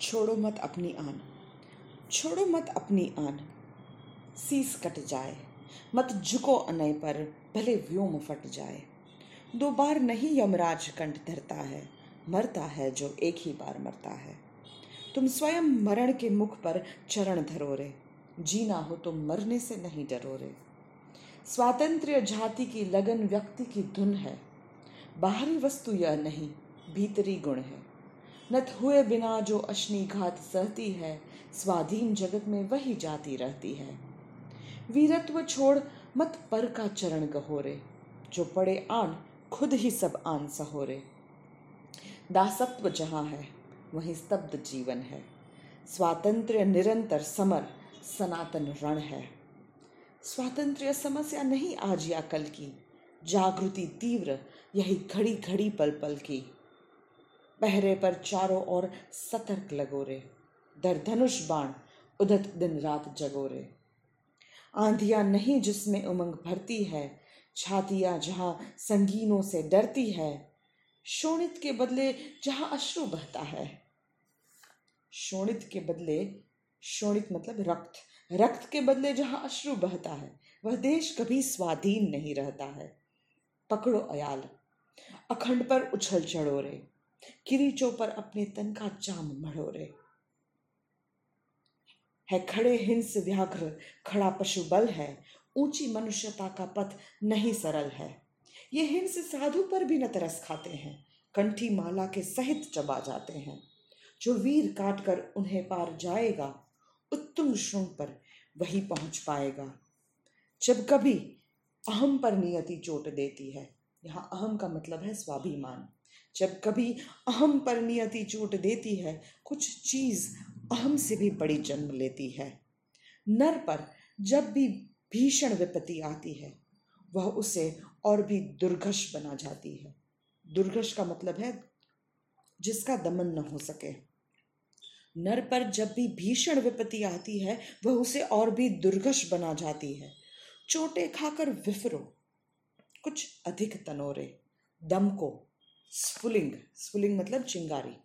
छोड़ो मत अपनी आन। छोड़ो मत अपनी आन। सीस कट जाए। मत झुको अनय पर, भले व्योम फट जाए। दो बार नहीं यमराज कंठ धरता है, मरता है जो एक ही बार मरता है। तुम स्वयं मरण के मुख पर चरण धरो रे। जीना हो तो मरने से नहीं डरो रे। स्वातंत्र्य जाति की लगन व्यक्ति की धुन है। बाहरी वस्तु यह नहीं, भीतरी गुण है। नत हुए बिना जो अश्नि घात सहती है, स्वाधीन जगत में वही जाती रहती है। वीरत्व छोड़ मत पर का चरण गहोरे, जो पड़े आन खुद ही सब आन सहोरे। दासत्व जहाँ है, वहीं स्तब्ध जीवन है। स्वातंत्र्य निरंतर समर, सनातन रण है। स्वातंत्र्य समस्या नहीं आज या कल की, जागृति तीव्र, यही घड़ी घड़ी पल पल की। पहरे पर चारों ओर सतर्क लगोरे दर धनुष बाण, उदत दिन रात जगोरे आंधिया नहीं जिसमें उमंग भरती है, छातियाँ जहाँ संगीनों से डरती है, शोणित के बदले जहाँ अश्रु बहता है। शोणित के बदले, शोणित मतलब रक्त रक्त के बदले जहाँ अश्रु बहता है, वह देश कभी स्वाधीन नहीं रहता है। पकड़ो अयाल, अखंड पर उछल चढ़ोरे किरीचों पर अपने तन का चाम मढ़ोरे। है खड़े हिंस व्याघ्र, खड़ा पशु बल है, ऊँची मनुष्यता का पथ नहीं सरल है। ये हिंस साधु पर भी न तरस खाते हैं, कंठी माला के सहित चबा जाते हैं। जो वीर काट कर उन्हें पार जाएगा उत्तम श्रृंग पर वही पहुँच पाएगा। जब कभी अहम पर नियति चोट देती है, यहाँ अहम का मतलब है स्वाभिमान। जब कभी अहम पर नियति चोट देती है, कुछ चीज़ अहम से भी बड़ी जन्म लेती है। नर पर जब भी भीषण विपत्ति आती है, वह उसे और भी दुर्घश बना जाती है। दुर्घश का मतलब है जिसका दमन न हो सके। नर पर जब भी भीषण विपत्ति आती है, वह उसे और भी दुर्घश बना जाती है। चोटे खाकर विफरो, कुछ अधिक तनोरे, दम को स्फुलिंग स्फुलिंग मतलब चिंगारी।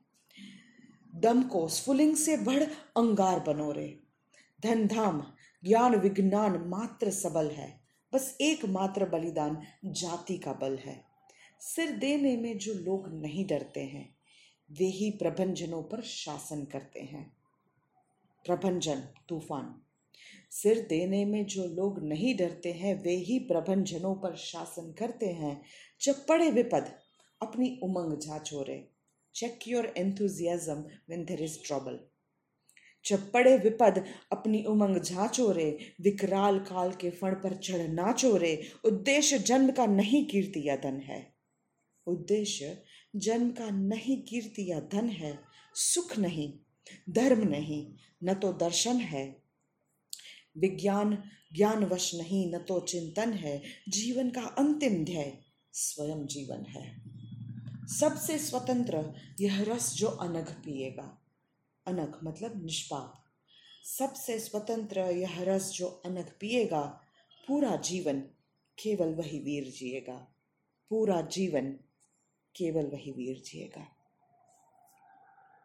दम को स्फुलिंग से बढ़ अंगार बनोरे धन धाम ज्ञान विज्ञान मात्र सबल है। बस एक मात्र बलिदान जाति का बल है। सिर देने में जो लोग नहीं डरते हैं, वे ही प्रभंजनों पर शासन करते हैं। प्रभंजन, तूफ़ान। सिर देने में जो लोग नहीं डरते हैं, वे ही प्रभंजनों पर शासन करते हैं। जब पड़े विपद अपनी उमंग झाछोरे check your enthusiasm when there is trouble जब पड़े विपद अपनी उमंग झाचोरे विकराल काल के फण पर चढ़ नाचोरे उद्देश्य जन्म का नहीं कीर्ति या धन है। उद्देश्य जन्म का नहीं कीर्ति या धन है, सुख नहीं, धर्म नहीं, न तो दर्शन है। विज्ञान ज्ञानवश नहीं, न तो चिंतन है, जीवन का अंतिम ध्यय स्वयं जीवन है। सबसे स्वतंत्र यह रस जो अनघ पिएगा। अनघ मतलब निष्पाप। सबसे स्वतंत्र यह रस जो अनघ पिएगा, पूरा जीवन केवल वही वीर जिएगा। पूरा जीवन केवल वही वीर जिएगा।